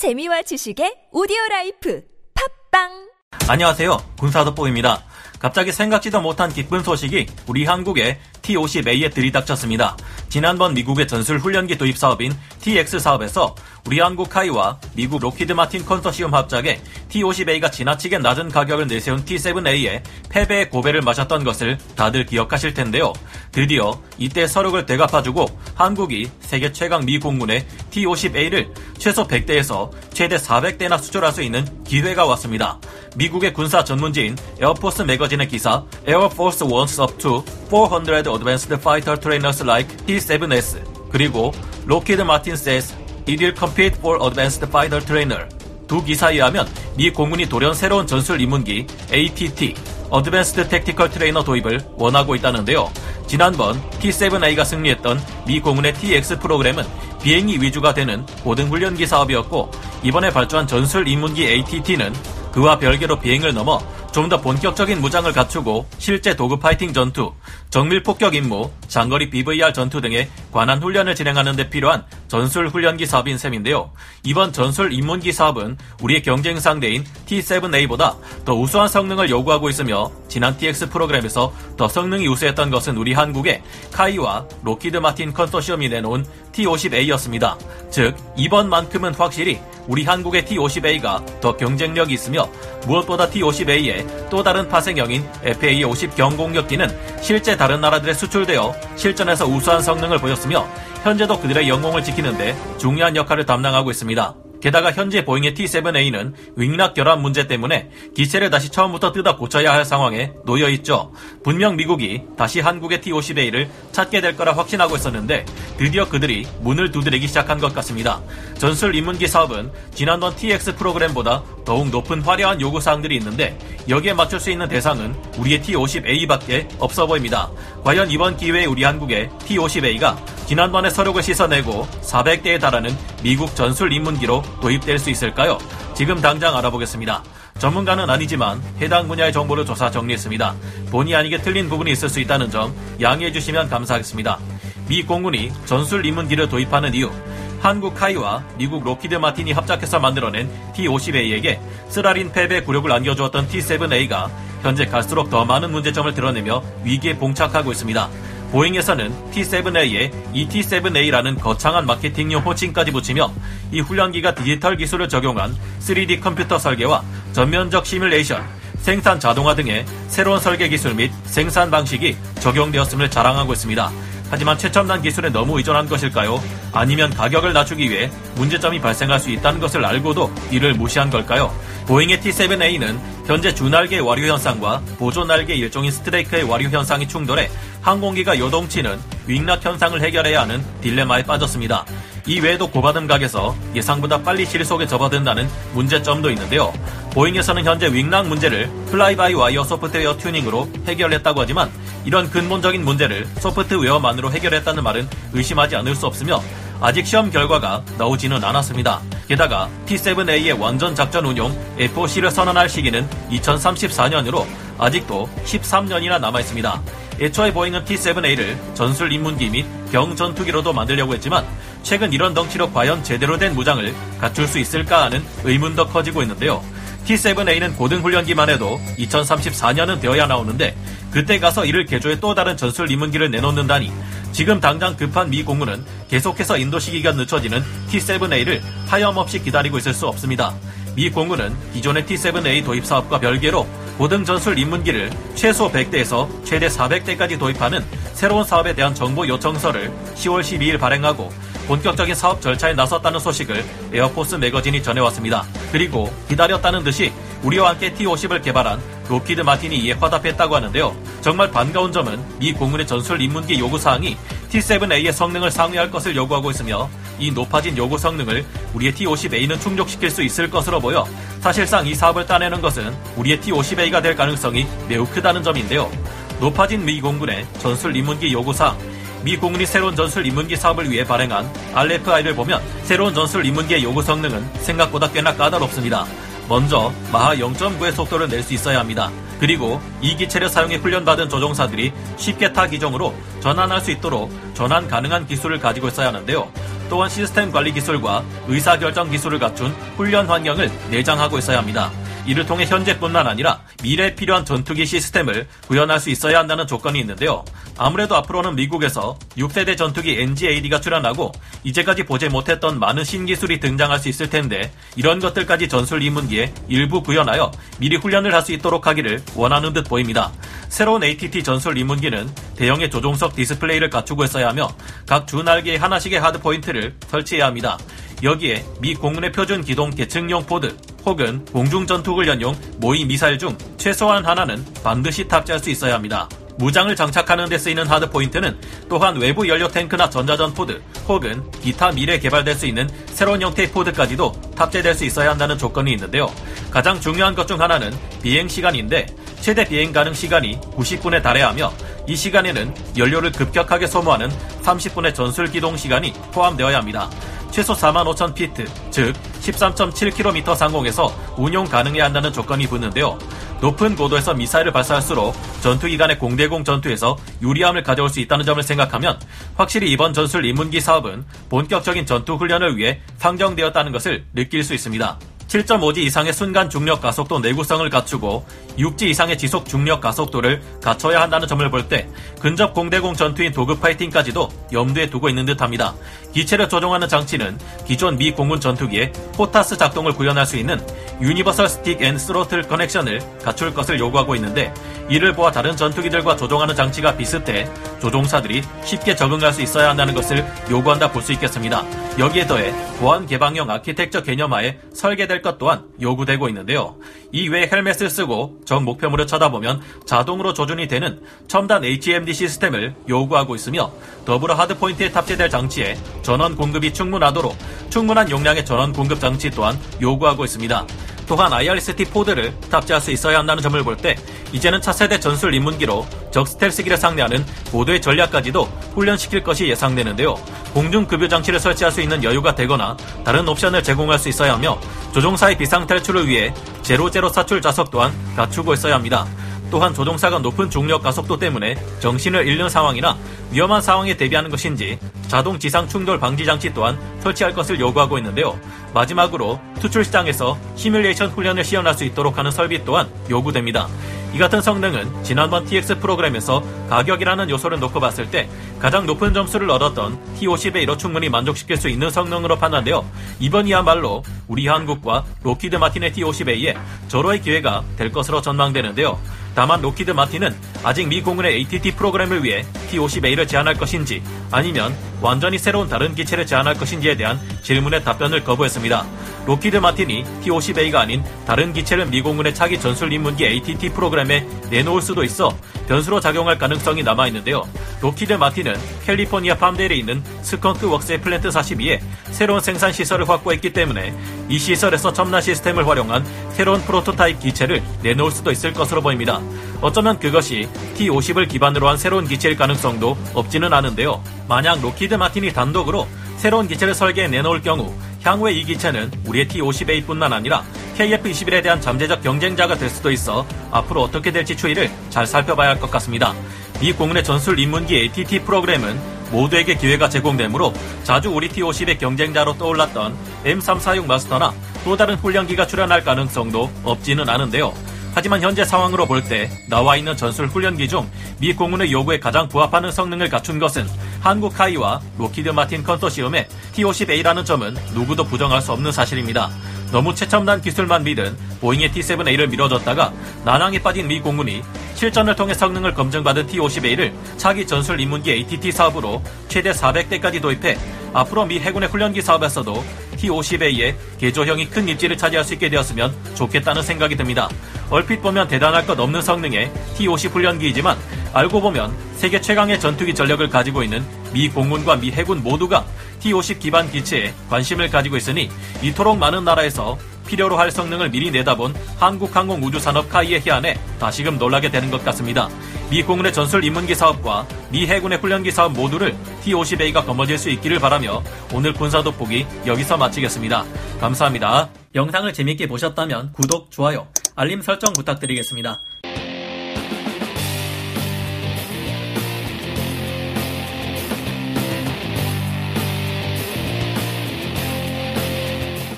재미와 지식의 오디오 라이프 팟빵 안녕하세요. 군사도뽀입니다. 갑자기 생각지도 못한 기쁜 소식이 우리 한국 의 T-50A에 들이닥쳤습니다. 지난번 미국의 전술 훈련기 도입 사업인 TX 사업에서 우리 한국 KAI와 미국 록히드 마틴 컨소시엄 합작의 T-50A가 지나치게 낮은 가격을 내세운 T-7A에 패배의 고배를 마셨던 것을 다들 기억하실 텐데요. 드디어 이때 설욕을 되갚아주고 한국이 세계 최강 미 공군에 T-50A를 최소 100대에서 최대 400대나 수출할 수 있는 기회가 왔습니다. 미국의 군사 전문지인 Air Force Magazine의 기사 Air Force wants up to 400 advanced fighter trainers like T-7s 그리고 Lockheed Martin says it will compete for advanced fighter trainer 두 기사에 의하면 미 공군이 돌연 새로운 전술 입문기 ATT Advanced Tactical Trainer 도입을 원하고 있다는데요. 지난번 T-7A가 승리했던 미 공군의 TX 프로그램은 비행기 위주가 되는 고등훈련기 사업이었고 이번에 발주한 전술 입문기 ATT는 그와 별개로 비행을 넘어 좀 더 본격적인 무장을 갖추고 실제 도구 파이팅 전투, 정밀 폭격 임무, 장거리 BVR 전투 등에 관한 훈련을 진행하는 데 필요한 전술 훈련기 사업인 셈인데요. 이번 전술 입문기 사업은 우리의 경쟁 상대인 T7A보다 더 우수한 성능을 요구하고 있으며 지난 TX 프로그램에서 더 성능이 우수했던 것은 우리 한국의 KAI와 록히드 마틴 컨소시엄이 내놓은 T50A였습니다. 즉 이번만큼은 확실히 우리 한국의 T50A가 더 경쟁력이 있으며 무엇보다 T50A의 또 다른 파생형인 FA50 경공격기는 실제 다른 나라들에 수출되어 실전에서 우수한 성능을 보였으며 현재도 그들의 영공을 지키는데 중요한 역할을 담당하고 있습니다. 게다가 현재 보잉의 T7A는 윙락 결함 문제 때문에 기체를 다시 처음부터 뜯어 고쳐야 할 상황에 놓여 있죠. 분명 미국이 다시 한국의 T50A를 찾게 될 거라 확신하고 있었는데 드디어 그들이 문을 두드리기 시작한 것 같습니다. 전술 입문기 사업은 지난번 TX 프로그램보다 더욱 높은 화려한 요구사항들이 있는데 여기에 맞출 수 있는 대상은 우리의 T50A밖에 없어 보입니다. 과연 이번 기회에 우리 한국의 T50A가 지난번에 설욕을 씻어내고 400대에 달하는 미국 전술 입문기로 도입될 수 있을까요? 지금 당장 알아보겠습니다. 전문가는 아니지만 해당 분야의 정보를 조사 정리했습니다. 본의 아니게 틀린 부분이 있을 수 있다는 점 양해해 주시면 감사하겠습니다. 미 공군이 전술 입문기를 도입하는 이유 한국 KAI와 미국 록히드 마틴이 합작해서 만들어낸 T-50A에게 쓰라린 패배 굴욕을 안겨주었던 T-7A가 현재 갈수록 더 많은 문제점을 드러내며 위기에 봉착하고 있습니다. 보잉에서는 T7A에 eT7A라는 거창한 마케팅용 호칭까지 붙이며 이 훈련기가 디지털 기술을 적용한 3D 컴퓨터 설계와 전면적 시뮬레이션, 생산 자동화 등의 새로운 설계 기술 및 생산 방식이 적용되었음을 자랑하고 있습니다. 하지만 최첨단 기술에 너무 의존한 것일까요? 아니면 가격을 낮추기 위해 문제점이 발생할 수 있다는 것을 알고도 이를 무시한 걸까요? 보잉의 T7A는 현재 주날개 와류 현상과 보조 날개 일종인 strake의 와류 현상이 충돌해 항공기가 요동치는 wing rock 현상을 해결해야 하는 딜레마에 빠졌습니다. 이 외에도 고받음각에서 예상보다 빨리 실속에 접어든다는 문제점도 있는데요. 보잉에서는 현재 wing rock 문제를 fly-by-wire 소프트웨어 튜닝으로 해결했다고 하지만 이런 근본적인 문제를 소프트웨어만으로 해결했다는 말은 의심하지 않을 수 없으며 아직 시험 결과가 나오지는 않았습니다. 게다가 T7A의 완전 작전 운용 FOC를 선언할 시기는 2034년으로 아직도 13년이나 남아 있습니다. 애초에 보잉은 T7A를 전술 입문기 및 병전투기로도 만들려고 했지만 최근 이런 덩치로 과연 제대로 된 무장을 갖출 수 있을까 하는 의문도 커지고 있는데요. T7A는 고등훈련기만 해도 2034년은 되어야 나오는데 그때 가서 이를 개조해 또 다른 전술 입문기를 내놓는다니 지금 당장 급한 미 공군은 계속해서 인도 시기가 늦춰지는 T7A를 하염없이 기다리고 있을 수 없습니다. 미 공군은 기존의 T7A 도입 사업과 별개로 고등 전술 입문기를 최소 100대에서 최대 400대까지 도입하는 새로운 사업에 대한 정보 요청서를 10월 12일 발행하고 본격적인 사업 절차에 나섰다는 소식을 Air Force Magazine이 전해왔습니다. 그리고 기다렸다는 듯이 우리와 함께 T-50을 개발한 록히드 마틴이 이에 화답했다고 하는데요. 정말 반가운 점은 미 공군의 전술 입문기 요구 사항이 T-7A의 성능을 상회할 것을 요구하고 있으며 이 높아진 요구 성능을 우리의 T-50A는 충족시킬 수 있을 것으로 보여 사실상 이 사업을 따내는 것은 우리의 T-50A가 될 가능성이 매우 크다는 점인데요. 높아진 미 공군의 전술 입문기 요구사항 미 공군이 새로운 전술 입문기 사업을 위해 발행한 RFI를 보면 새로운 전술 입문기의 요구 성능은 생각보다 꽤나 까다롭습니다. 먼저 마하 0.9의 속도를 낼 수 있어야 합니다. 그리고 이 기체를 사용해 훈련받은 조종사들이 쉽게 타 기종으로 전환할 수 있도록 전환 가능한 기술을 가지고 있어야 하는데요. 또한 시스템 관리 기술과 의사결정 기술을 갖춘 훈련 환경을 내장하고 있어야 합니다. 이를 통해 현재뿐만 아니라 미래에 필요한 전투기 시스템을 구현할 수 있어야 한다는 조건이 있는데요. 아무래도 앞으로는 미국에서 6세대 전투기 NGAD가 출현하고 이제까지 보지 못했던 많은 신기술이 등장할 수 있을 텐데 이런 것들까지 전술 입문기에 일부 구현하여 미리 훈련을 할 수 있도록 하기를 원하는 듯 보입니다. 새로운 ATT 전술 입문기는 대형의 조종석 디스플레이를 갖추고 있어야 하며 각 주 날개에 하나씩의 hard point를 설치해야 합니다. 여기에 미 공군의 표준 기동 계측용 pod 혹은 공중 전투훈련용 모의 미사일 중 최소한 하나는 반드시 탑재할 수 있어야 합니다. 무장을 장착하는 데 쓰이는 hard point는 또한 외부 연료 탱크나 전자전 pod 혹은 기타 미래 개발될 수 있는 새로운 형태의 pod까지도 탑재될 수 있어야 한다는 조건이 있는데요. 가장 중요한 것 중 하나는 비행 시간인데 최대 비행 가능 시간이 90분에 달해야 하며 이 시간에는 연료를 급격하게 소모하는 30분의 전술 기동 시간이 포함되어야 합니다. 최소 4만 5천 피트, 즉 13.7km 상공에서 운용 가능해야 한다는 조건이 붙는데요. 높은 고도에서 미사일을 발사할수록 전투기간의 공대공 전투에서 유리함을 가져올 수 있다는 점을 생각하면 확실히 이번 전술 입문기 사업은 본격적인 전투 훈련을 위해 상정되었다는 것을 느낄 수 있습니다. 7.5G 이상의 순간 중력 가속도 내구성을 갖추고 6G 이상의 지속 중력 가속도를 갖춰야 한다는 점을 볼 때 근접 공대공 전투인 dogfighting까지도 염두에 두고 있는 듯합니다. 기체를 조종하는 장치는 기존 미 공군 전투기의 HOTAS 작동을 구현할 수 있는 universal stick and throttle connection을 갖출 것을 요구하고 있는데 이를 보아 다른 전투기들과 조종하는 장치가 비슷해 조종사들이 쉽게 적응할 수 있어야 한다는 것을 요구한다 볼 수 있겠습니다. 여기에 더해 보안 개방형 아키텍처 개념하에 설계될 것 또한 요구되고 있는데요. 이외에 헬멧을 쓰고 적 목표물을 쳐다보면 자동으로 조준이 되는 첨단 HMD 시스템을 요구하고 있으며 더불어 hard point에 탑재될 장치에 전원 공급이 충분하도록 충분한 용량의 전원 공급 장치 또한 요구하고 있습니다. 또한 IRST pod를 탑재할 수 있어야 한다는 점을 볼 때 이제는 차세대 전술 입문기로 적 스텔스기를 상대하는 고도의 전략까지도 훈련시킬 것이 예상되는데요. 공중급유 장치를 설치할 수 있는 여유가 되거나 다른 옵션을 제공할 수 있어야 하며 조종사의 비상 탈출을 위해 제로제로 사출 좌석 또한 갖추고 있어야 합니다. 또한 조종사가 높은 중력 가속도 때문에 정신을 잃는 상황이나 위험한 상황에 대비하는 것인지 자동 지상 충돌 방지 장치 또한 설치할 것을 요구하고 있는데요. 마지막으로 투출 시장에서 시뮬레이션 훈련을 시연할 수 있도록 하는 설비 또한 요구됩니다. 이 같은 성능은 지난번 TX 프로그램에서 가격이라는 요소를 놓고 봤을 때 가장 높은 점수를 얻었던 T50A로 충분히 만족시킬 수 있는 성능으로 판단되어 이번이야말로 우리 한국과 록히드 마틴의 T50A에 절호의 기회가 될 것으로 전망되는데요. 다만 록히드 마틴은 아직 미 공군의 ATT 프로그램을 위해 T-50A를 제안할 것인지 아니면 완전히 새로운 다른 기체를 제안할 것인지에 대한 질문에 답변을 거부했습니다. 록히드 마틴이 T-50A가 아닌 다른 기체를 미 공군의 차기 전술 입문기 ATT 프로그램 에 내놓을 수도 있어 변수로 작용할 가능성이 남아있는데요. 록히드 마틴은 캘리포니아 팜데일에 있는 Skunk Works의 Plant 42에 새로운 생산 시설을 확보했기 때문에 이 시설에서 첨단 시스템을 활용한 새로운 프로토타입 기체를 내놓을 수도 있을 것으로 보입니다. 어쩌면 그것이 T-50을 기반으로 한 새로운 기체일 가능성도 없지는 않은데요. 만약 로키드 마틴이 단독으로 새로운 기체를 설계해 내놓을 경우 향후에 이 기체는 우리의 T-50A뿐만 아니라 KF-21에 대한 잠재적 경쟁자가 될 수도 있어 앞으로 어떻게 될지 추이를 잘 살펴봐야 할 것 같습니다. 미 공군의 전술 입문기 ATT 프로그램은 모두에게 기회가 제공되므로 자주 우리 T-50의 경쟁자로 떠올랐던 M346 마스터나 또 다른 훈련기가 출현할 가능성도 없지는 않은데요. 하지만 현재 상황으로 볼 때 나와 있는 전술 훈련기 중 미 공군의 요구에 가장 부합하는 성능을 갖춘 것은 한국 KAI와 록히드 마틴 컨소시엄의 T-50A라는 점은 누구도 부정할 수 없는 사실입니다. 너무 최첨단 기술만 믿은 보잉의 T-7A를 밀어줬다가 난항에 빠진 미 공군이 실전을 통해 성능을 검증받은 T-50A를 차기 전술 입문기 ATT 사업으로 최대 400대까지 도입해 앞으로 미 해군의 훈련기 사업에서도 T-50A의 개조형이 큰 입지를 차지할 수 있게 되었으면 좋겠다는 생각이 듭니다. 얼핏 보면 대단할 것 없는 성능의 T-50 훈련기이지만 알고 보면 세계 최강의 전투기 전력을 가지고 있는 미 공군과 미 해군 모두가 T-50 기반 기체에 관심을 가지고 있으니 이토록 많은 나라에서 필요로 할 성능을 미리 내다본 한국항공우주산업 카이의 희한에 다시금 놀라게 되는 것 같습니다. 미 공군의 전술 입문기 사업과 미 해군의 훈련기 사업 모두를 T-50A가 거머쥘 수 있기를 바라며 오늘 군사 돋보기 여기서 마치겠습니다. 감사합니다. 영상을 재밌게 보셨다면 구독, 좋아요, 알림 설정 부탁드리겠습니다.